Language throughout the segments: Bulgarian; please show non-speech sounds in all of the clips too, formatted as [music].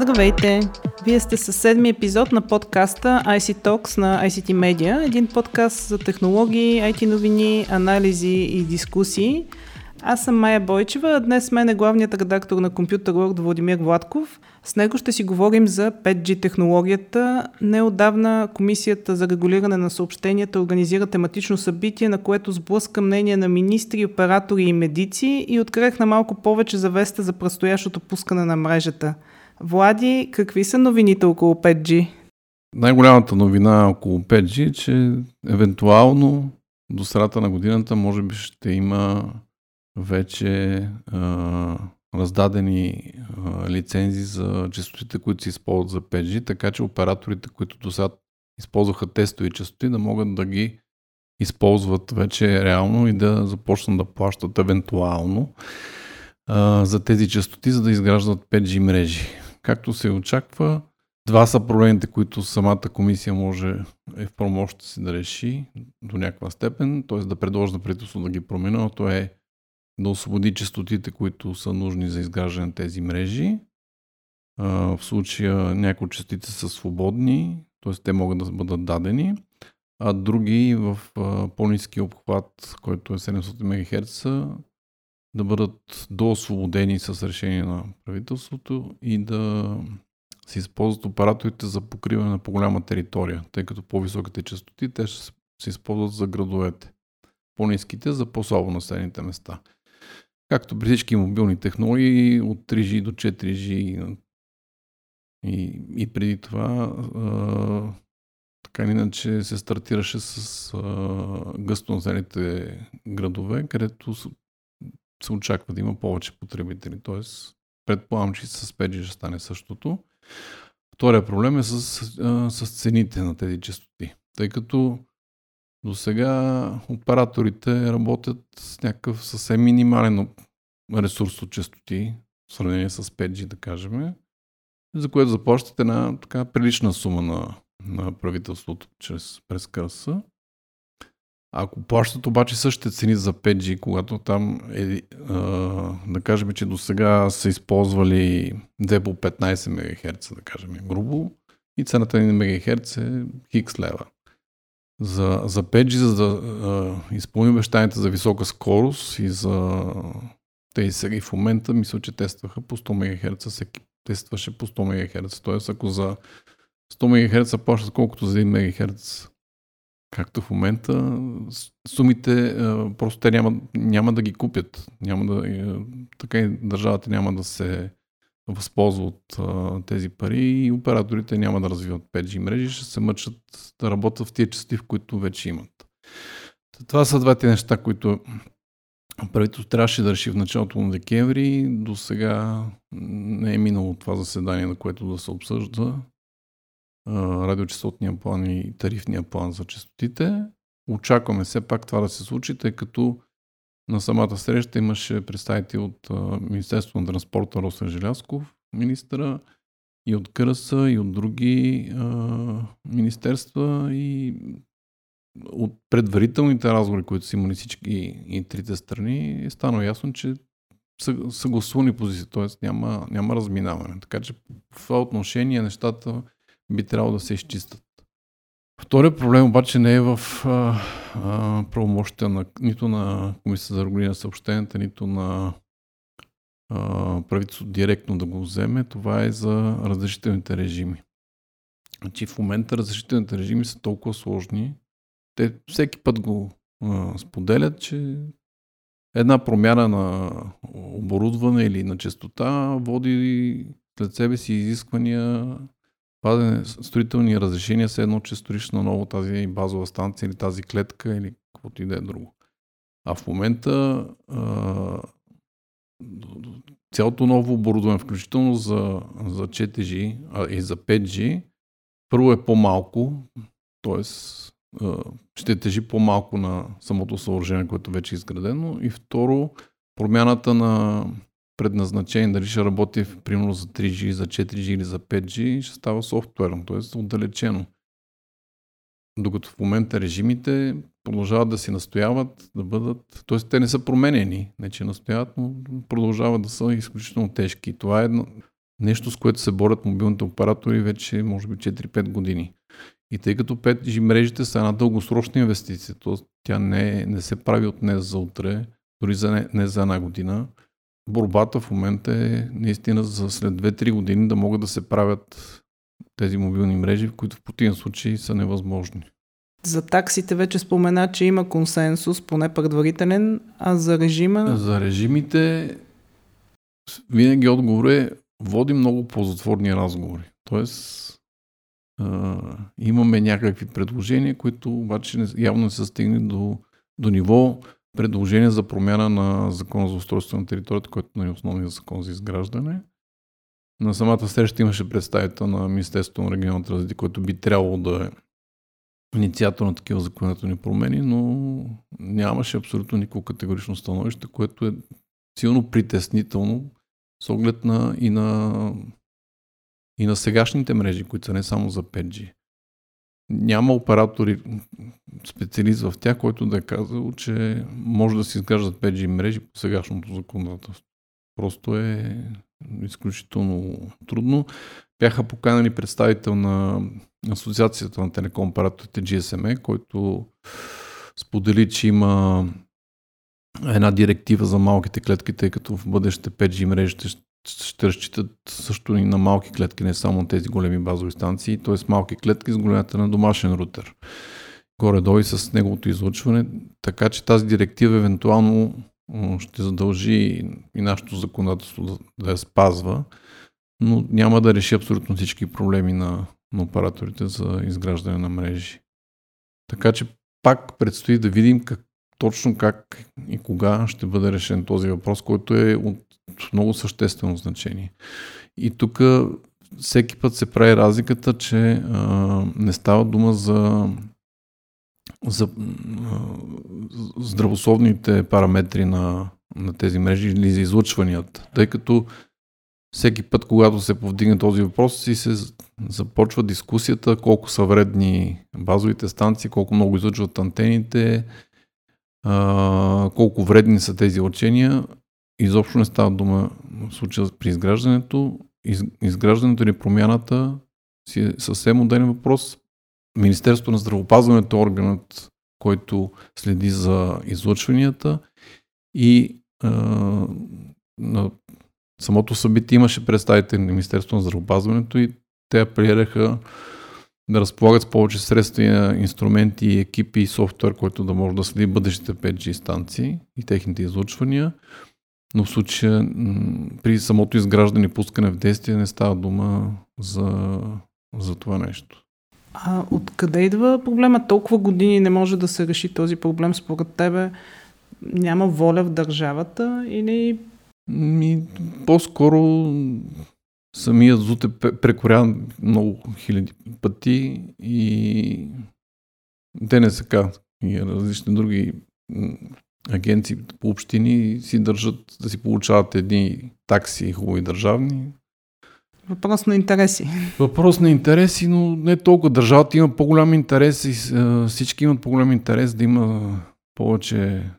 Здравейте! Вие сте със седми епизод на подкаста IC Talks на ICT Media, един подкаст за технологии, IT новини, анализи и дискусии. Аз съм Майя Бойчева, днес мен е главният редактор на Computer World Владимир Владков. С него ще си говорим за 5G технологията. Неодавна Комисията за регулиране на съобщенията организира тематично събитие, на което сблъска мнение на министри, оператори и медици и открехна малко повече завеста за предстоящото пускане на мрежата. Влади, какви са новините около 5G? Най-голямата новина около 5G е, че евентуално до средата на годината може би ще има вече а, раздадени а, лицензи за частотите, които се използват за 5G, така че операторите, които до сега използваха тестови частоти, да могат да ги използват вече реално и да започнат да плащат евентуално а, за тези частоти, за да изграждат 5G мрежи. Както се очаква, два са проблемите, които самата комисия може е в промощта си да реши до някаква степен, т.е. да предложи на правителство да ги промени, но то е да освободи частотите, които са нужни за изграждане на тези мрежи. В случая някои от са свободни, т.е. те могат да бъдат дадени, а други в по-низки обхват, който е 700 МГц, да бъдат доосвободени с решение на правителството и да се използват операторите за покриване на по-голяма територия, тъй като по-високите частоти те ще се използват за градовете, по-низките за по-слабо населените места. Както при всички мобилни технологии, от 3G до 4G и, и преди това, така или иначе се стартираше с гъсто населените градове, където се очаква да има повече потребители. Тоест, предполагам, че с 5G ще стане същото. Втория проблем е с, с цените на тези частоти. Тъй като до сега операторите работят с някакъв съвсем минимален ресурс от частоти, в сравнение с 5G, да кажем, за което заплащате една така прилична сума на, на правителството чрез, през къса. Ако плащат обаче същите цени за 5G, когато там е, а, да кажем, че до сега са използвали 2 по 15 МГц, да кажем грубо, и цената на МГц е хикс лева. За, за 5G, за да а, изпълни обещанията за висока скорост и за те сега в момента мисля, че тестваха по 100 МГц, всеки тестваше по 100 МГц. Тоест, ако за 100 МГц плащат колкото за 1 МГц, както в момента, сумите просто те няма, няма да ги купят. Няма да, така и държавата няма да се възползва от тези пари и операторите няма да развиват 5G мрежи, ще се мъчат да работят в тия части, в които вече имат. Това са двете неща, които правителството трябваше да реши в началото на декември. До сега не е минало това заседание, на което да се обсъжда радиочастотния план и тарифния план за частотите. Очакваме все пак това да се случи, тъй като на самата среща имаше представители от Министерството на транспорта Росен Желясков, министра, и от Кърса, и от други а, министерства и от предварителните разговори, които са имали всички и трите страни, е станало ясно, че са съгласувани позиции, т.е. Няма, няма разминаване. Така че в това отношение нещата би трябвало да се изчистят. Вторият проблем обаче не е в правомощите на, нито на Комисията за регулиране на съобщенията, нито на правителството директно да го вземе. Това е за разрешителните режими. Значи в момента разрешителните режими са толкова сложни, те всеки път го а, споделят, че една промяна на оборудване или на частота води след себе си изисквания, падане, строителни разрешения, все едно, че строиш на ново тази базова станция или тази клетка или каквото и да е друго. А в момента а, цялото ново оборудване, включително за, за 4G а и за 5G, първо е по-малко, т.е ще тежи по-малко на самото съоръжение, което вече е изградено. И второ, промяната на предназначение, дали ще работи примерно за 3G, за 4G или за 5G, ще става софтуерно, т.е. отдалечено. Докато в момента режимите продължават да си настояват да бъдат, т.е. те не са променени, не че настояват, но продължават да са изключително тежки. Това е нещо, с което се борят мобилните оператори вече може би 4-5 години. И тъй като 5G мрежите са една дългосрочна инвестиция, т.е. тя не, не се прави от днес за утре, дори за не, не за една година, борбата в момента е наистина за след 2-3 години да могат да се правят тези мобилни мрежи, които в противен случай са невъзможни. За таксите вече спомена, че има консенсус, поне предварителен, а за режима? За режимите винаги отговор е води много ползотворни разговори. Тоест а, имаме някакви предложения, които обаче явно не са стигнали до, до ниво предложение за промяна на закона за устройство на територията, който е основният закон за изграждане. На самата среща имаше представител на Министерството на регионалното развитие, който би трябвало да е инициатор на такива законодателни промени, но нямаше абсолютно никакво категорично становище, което е силно притеснително с оглед на и на и на сегашните мрежи, които са не само за 5G. Няма оператори, специалист в тях, който да е казал, че може да се изграждат 5G мрежи по сегашното законодателство. Просто е изключително трудно. Бяха поканали представител на Асоциацията на телеком операторите GSME, който сподели, че има една директива за малките клетки, тъй като в бъдеще 5G мрежите ще разчитат също и на малки клетки, не само тези големи базови станции, т.е. малки клетки с големята на домашен рутер. Горе-долу и с неговото излъчване, така че тази директива евентуално ще задължи и нашето законодателство да, да я спазва, но няма да реши абсолютно всички проблеми на, на операторите за изграждане на мрежи. Така че пак предстои да видим как, точно как и кога ще бъде решен този въпрос, който е от много съществено значение. И тук всеки път се прави разликата, че а, не става дума за, за а, здравословните параметри на, на тези мрежи или за излъчванията, тъй като всеки път, когато се повдигне този въпрос, и се започва дискусията колко са вредни базовите станции, колко много излъчват антените, а, колко вредни са тези лъчения изобщо не става дума в случая при изграждането. Из, изграждането или промяната си е съвсем отделен въпрос. Министерството на здравопазването е органът, който следи за излъчванията и а, на самото събитие имаше представители на Министерството на здравопазването и те апелираха да разполагат с повече средства, инструменти, екипи и софтуер, който да може да следи бъдещите 5G станции и техните излъчвания. Но в случая при самото изграждане и пускане в действие не става дума за, за това нещо. А откъде идва проблема? Толкова години не може да се реши този проблем според тебе? Няма воля в държавата или... Ми, по-скоро самият ЗУТ е прекорян много хиляди пъти и ДНСК и различни други агенции по общини си държат да си получават едни такси хубави държавни. Въпрос на интереси. Въпрос на интереси, но не толкова. Държавата има по-голям интерес и всички имат по-голям интерес да има повече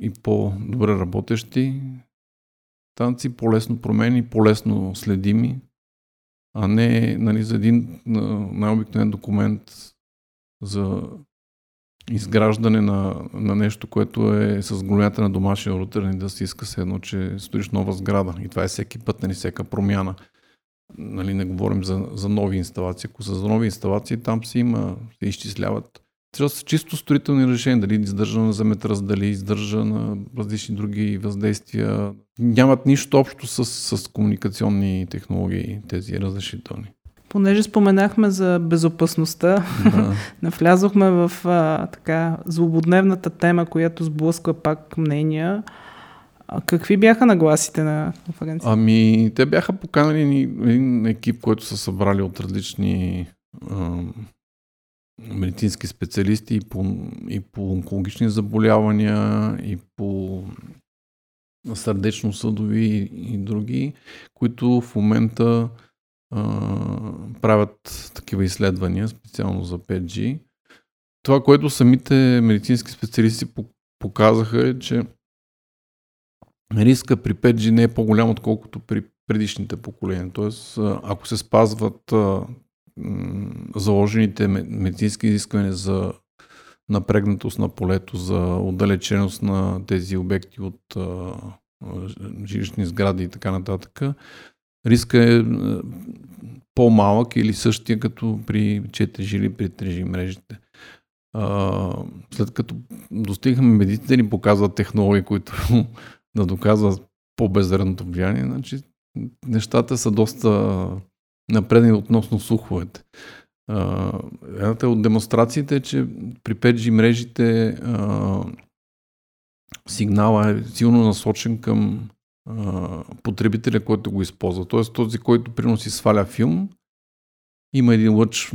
и по-добре работещи станции, по-лесно промени, по-лесно следими, а не нали, за един най-обикновен документ за изграждане на, на нещо, което е с големята на домашния рутер, и да си иска се едно, че строиш нова сграда. И това е всеки път, нали, всяка промяна. Нали, не говорим за, за нови инсталации. Ако са за нови инсталации, там си има, се изчисляват. Това са чисто строителни решения, дали издържа на земетръс, дали издържа на различни други въздействия. Нямат нищо общо с, с комуникационни технологии, тези разрешителни. Понеже споменахме за безопасността, да. [laughs] навлязохме в а, така злободневната тема, която сблъсква пак мнения. А какви бяха нагласите на конференцията? Ами, те бяха поканали един екип, който са събрали от различни а, медицински специалисти и по, и по онкологични заболявания, и по сърдечно-съдови и, и други, които в момента правят такива изследвания, специално за 5G. Това, което самите медицински специалисти показаха е, че риска при 5G не е по-голям, отколкото при предишните поколения. Тоест, ако се спазват заложените медицински изисквания за напрегнатост на полето, за отдалеченост на тези обекти от жилищни сгради и така нататък, риска е по-малък или същия като при 4G или при 3G мрежите. след като достигнахме медиците ни показват технологии, които [laughs] да доказват по-безредното влияние, значи нещата са доста напредни относно слуховете. Едната от демонстрациите е, че при 5G мрежите а, сигнала е силно насочен към а, потребителя, който го използва. Тоест този, който приноси сваля филм, има един лъч,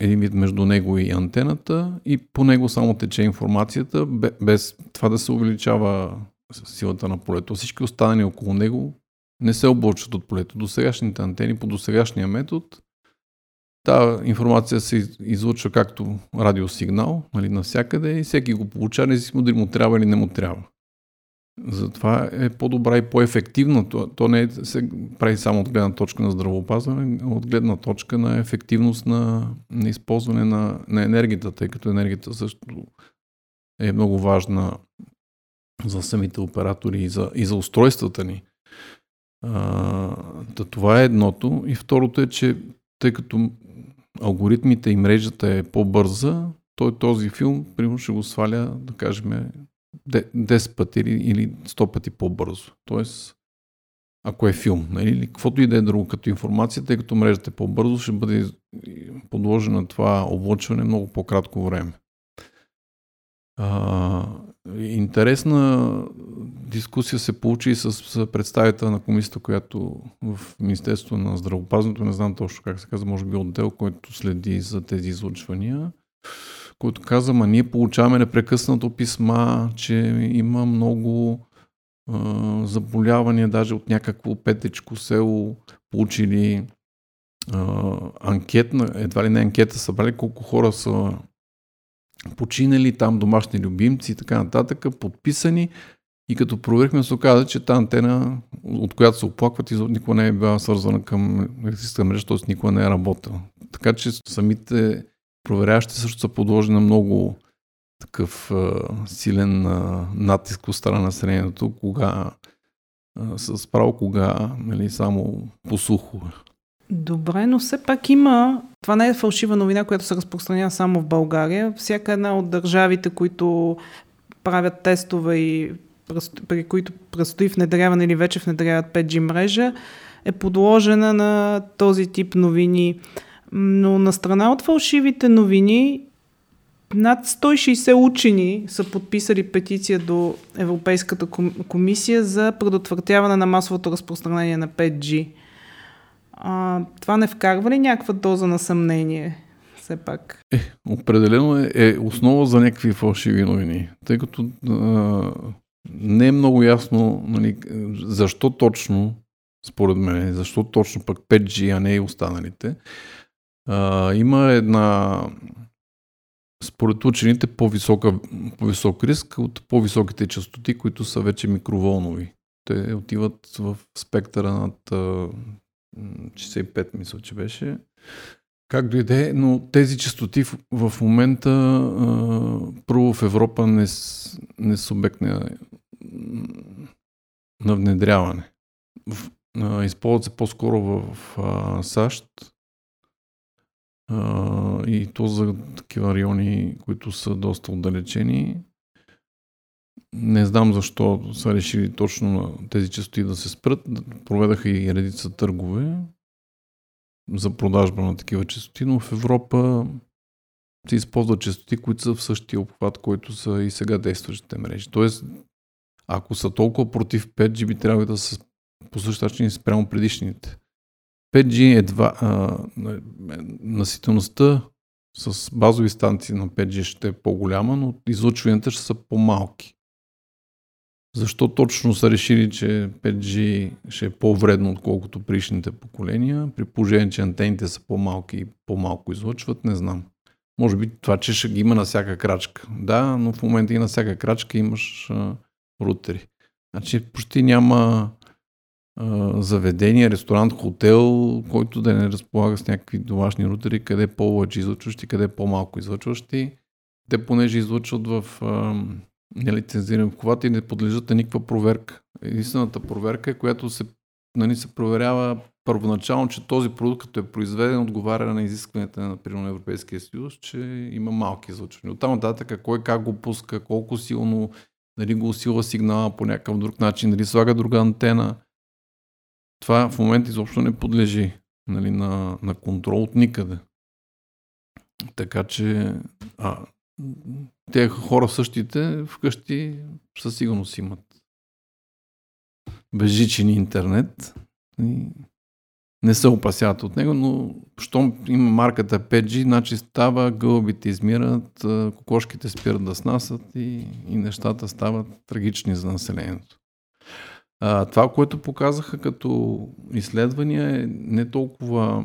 един вид между него и антената и по него само тече информацията, без това да се увеличава силата на полето. Всички останали около него не се облъчват от полето. До сегашните антени, по досегашния метод, Та информация се излучва както радиосигнал, нали, навсякъде и всеки го получава, независимо дали му трябва или не му трябва. Затова е по-добра и по-ефективна. То, то не е, се прави само от гледна точка на здравеопазване, а от гледна точка на ефективност на, на използване на, на енергията, тъй като енергията също е много важна за самите оператори и за, и за устройствата ни. А, това е едното. И второто е, че тъй като алгоритмите и мрежата е по-бърза, той този филм, примерно, ще го сваля, да кажем, 10 пъти или 100 пъти по-бързо. Тоест, ако е филм, нали, или каквото и да е друго като информация, тъй като мрежата е по-бързо, ще бъде подложена на това облъчване много по-кратко време. А, интересна дискусия се получи и с представител на комисията, която в Министерството на здравопазването, не знам точно как се казва, може би отдел, който следи за тези излъчвания, който каза, ма ние получаваме непрекъснато писма, че има много а, заболявания, даже от някакво петечко село получили а, анкетна, едва ли не анкета, събрали колко хора са починали, там домашни любимци и така нататък, подписани. И като проверихме, се оказа, че тази антена, от която се оплакват, никога не е била свързана към електрическа мрежа, т.е. никога не е работила. Така че самите проверяващи също са подложени на много такъв а, силен а, натиск от страна на населението, кога а, с право, кога нали, само по сухо. Добре, но все пак има. Това не е фалшива новина, която се разпространява само в България. Всяка една от държавите, които правят тестове и при които предстои внедряване или вече внедряват 5G мрежа, е подложена на този тип новини. Но на страна от фалшивите новини, над 160 учени са подписали петиция до Европейската комисия за предотвратяване на масовото разпространение на 5G. А, това не вкарва ли някаква доза на съмнение? Все пак. Е, определено е, е основа за някакви фалшиви новини. Тъй като а, не е много ясно нали, защо точно, според мен, защо точно пък 5G, а не и останалите. А, има една според учените по-висока, по-висок риск от по-високите частоти, които са вече микроволнови. Те отиват в спектъра над 65, мисля, че беше. Как дойде, но тези частоти в, в момента а, първо в Европа не, не са обект на, на внедряване. В, а, използват се по-скоро в, а, САЩ и то за такива райони, които са доста отдалечени. Не знам защо са решили точно на тези частоти да се спрат. Проведаха и редица търгове за продажба на такива частоти, но в Европа се използват частоти, които са в същия обхват, който са и сега действащите мрежи. Тоест, ако са толкова против 5G, би трябвало да са по същия начин спрямо предишните. 5G е два, а, наситеността с базови станции на 5G ще е по-голяма, но излъчванията ще са по-малки. Защо точно са решили, че 5G ще е по-вредно, отколкото предишните поколения, при положение, че антените са по-малки и по-малко излъчват, не знам. Може би това, че ще ги има на всяка крачка. Да, но в момента и на всяка крачка имаш а, рутери. Значи почти няма заведение, ресторант, хотел, който да не разполага с някакви домашни рутери, къде повече излъчващи, къде по-малко излъчващи. Те понеже излъчват в нелицензирани обхват и не подлежат на никаква проверка. Единствената проверка е, която се, нали, се проверява първоначално, че този продукт, като е произведен, отговаря на изискванията на, на Европейския съюз, че има малки излъчвания. Оттам нататък кой как го пуска, колко силно нали, го усилва сигнала по някакъв друг начин, дали слага друга антена. Това в момента изобщо не подлежи нали, на, на контрол от никъде. Така че а, те хора същите вкъщи със сигурност имат безжичен интернет и не се опасяват от него, но щом има марката 5G, значи става, гълбите измират, кокошките спират да снасят и, и нещата стават трагични за населението. А, това, което показаха като изследвания е не толкова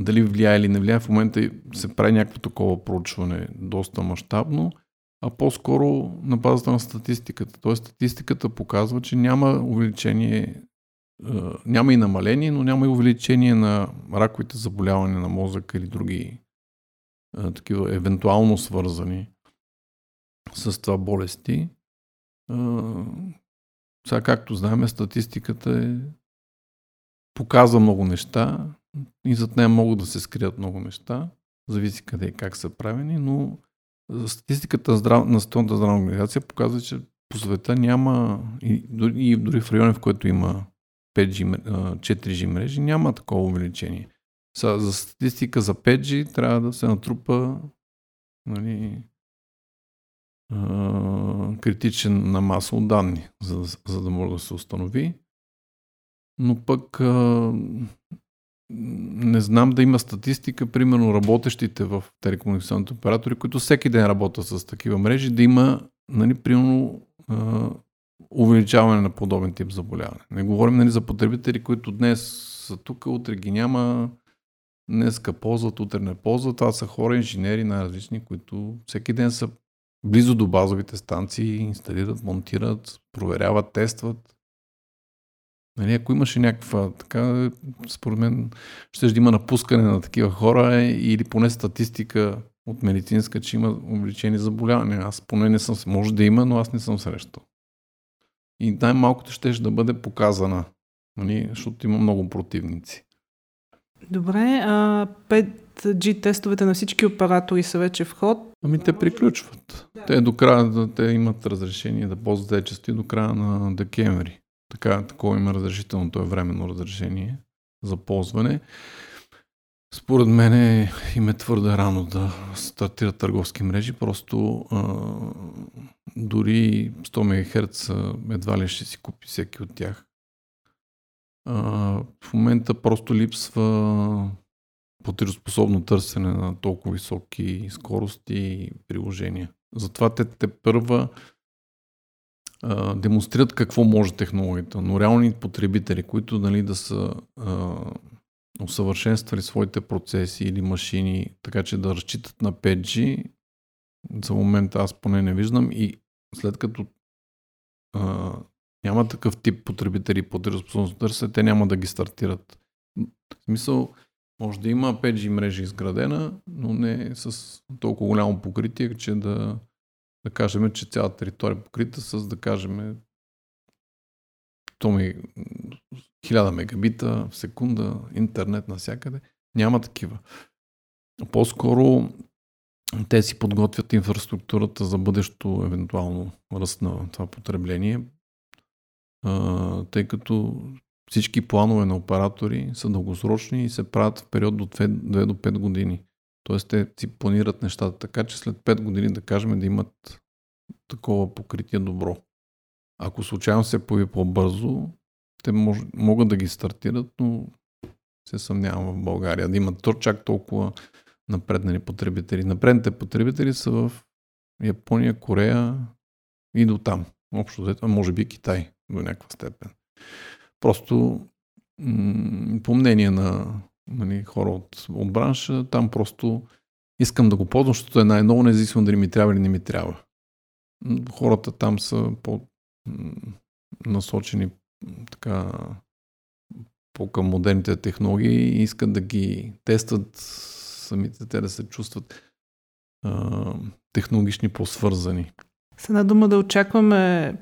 дали влияе или не влияе. В момента се прави някакво такова проучване, доста мащабно, а по-скоро на базата на статистиката. Тоест статистиката показва, че няма увеличение, няма и намаление, но няма и увеличение на раковите заболявания на мозъка или други такива евентуално свързани с това болести. Сега, както знаем, статистиката е показва много неща и зад нея могат да се скрият много неща. Зависи къде и как са правени, но статистиката на, здрав... здравна организация показва, че по света няма и дори, в райони, в който има 5G, 4G мрежи, няма такова увеличение. За статистика за 5G трябва да се натрупа нали, критичен на маса данни, за, за да може да се установи. Но пък а, не знам да има статистика, примерно работещите в телекомуникационните оператори, които всеки ден работят с такива мрежи, да има, нали, примерно, а, увеличаване на подобен тип заболяване. Не говорим нали, за потребители, които днес са тук, утре ги няма, днеска ползват, утре не ползват. Това са хора, инженери най-различни, които всеки ден са близо до базовите станции, инсталират, монтират, проверяват, тестват. Нали, ако имаше някаква така, според мен ще има напускане на такива хора е, или поне статистика от медицинска, че има увеличени заболявания. Аз поне не съм, може да има, но аз не съм срещал. И най-малкото ще да бъде показана, нали, защото има много противници. Добре, а 5G тестовете на всички оператори са вече в ход. Ами те приключват. Те до края, те имат разрешение да ползват тези части до края на декември. Така, такова има разрешително, то е временно разрешение за ползване. Според мен им е твърде рано да стартират търговски мрежи, просто а, дори 100 МГц едва ли ще си купи всеки от тях. В момента просто липсва платежоспособно търсене на толкова високи скорости и приложения. Затова те, те първа демонстрират какво може технологията, но реални потребители, които нали, да са а, усъвършенствали своите процеси или машини, така че да разчитат на 5G, за момента аз поне не виждам и след като а, няма такъв тип потребители по да търсят, те няма да ги стартират. В смисъл, може да има 5G мрежа изградена, но не с толкова голямо покритие, че да, да кажем, че цялата територия е покрита с, да кажем, то ми 1000 мегабита в секунда, интернет навсякъде. Няма такива. По-скоро те си подготвят инфраструктурата за бъдещо евентуално ръст на това потребление, тъй като всички планове на оператори са дългосрочни и се правят в период до 2, 2 до 5 години. Тоест те си планират нещата така, че след 5 години да кажем да имат такова покритие добро. Ако случайно се появи по-бързо, те мож, могат да ги стартират, но се съмнявам в България да имат чак толкова напреднали потребители. Напредните потребители са в Япония, Корея и до там. Общо взето, може би Китай до някаква степен. Просто м- по мнение на нали, хора от, от бранша, там просто искам да го ползвам, защото е най-ново, независимо дали ми трябва или не ми трябва. Хората там са по-насочени така по-към модерните технологии и искат да ги тестват самите те да се чувстват а, технологични по-свързани. С една дума да очакваме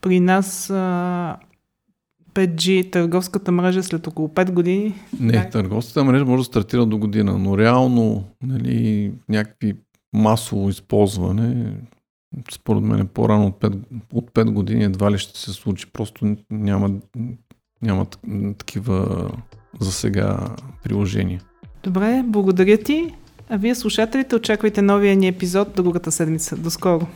при нас а, 5G търговската мрежа след около 5 години? Не, търговската мрежа може да стартира до година, но реално нали, някакви масово използване според мен по-рано от 5, от 5 години едва ли ще се случи. Просто няма, няма такива за сега приложения. Добре, благодаря ти. А вие слушателите очаквайте новия ни епизод другата седмица. До скоро!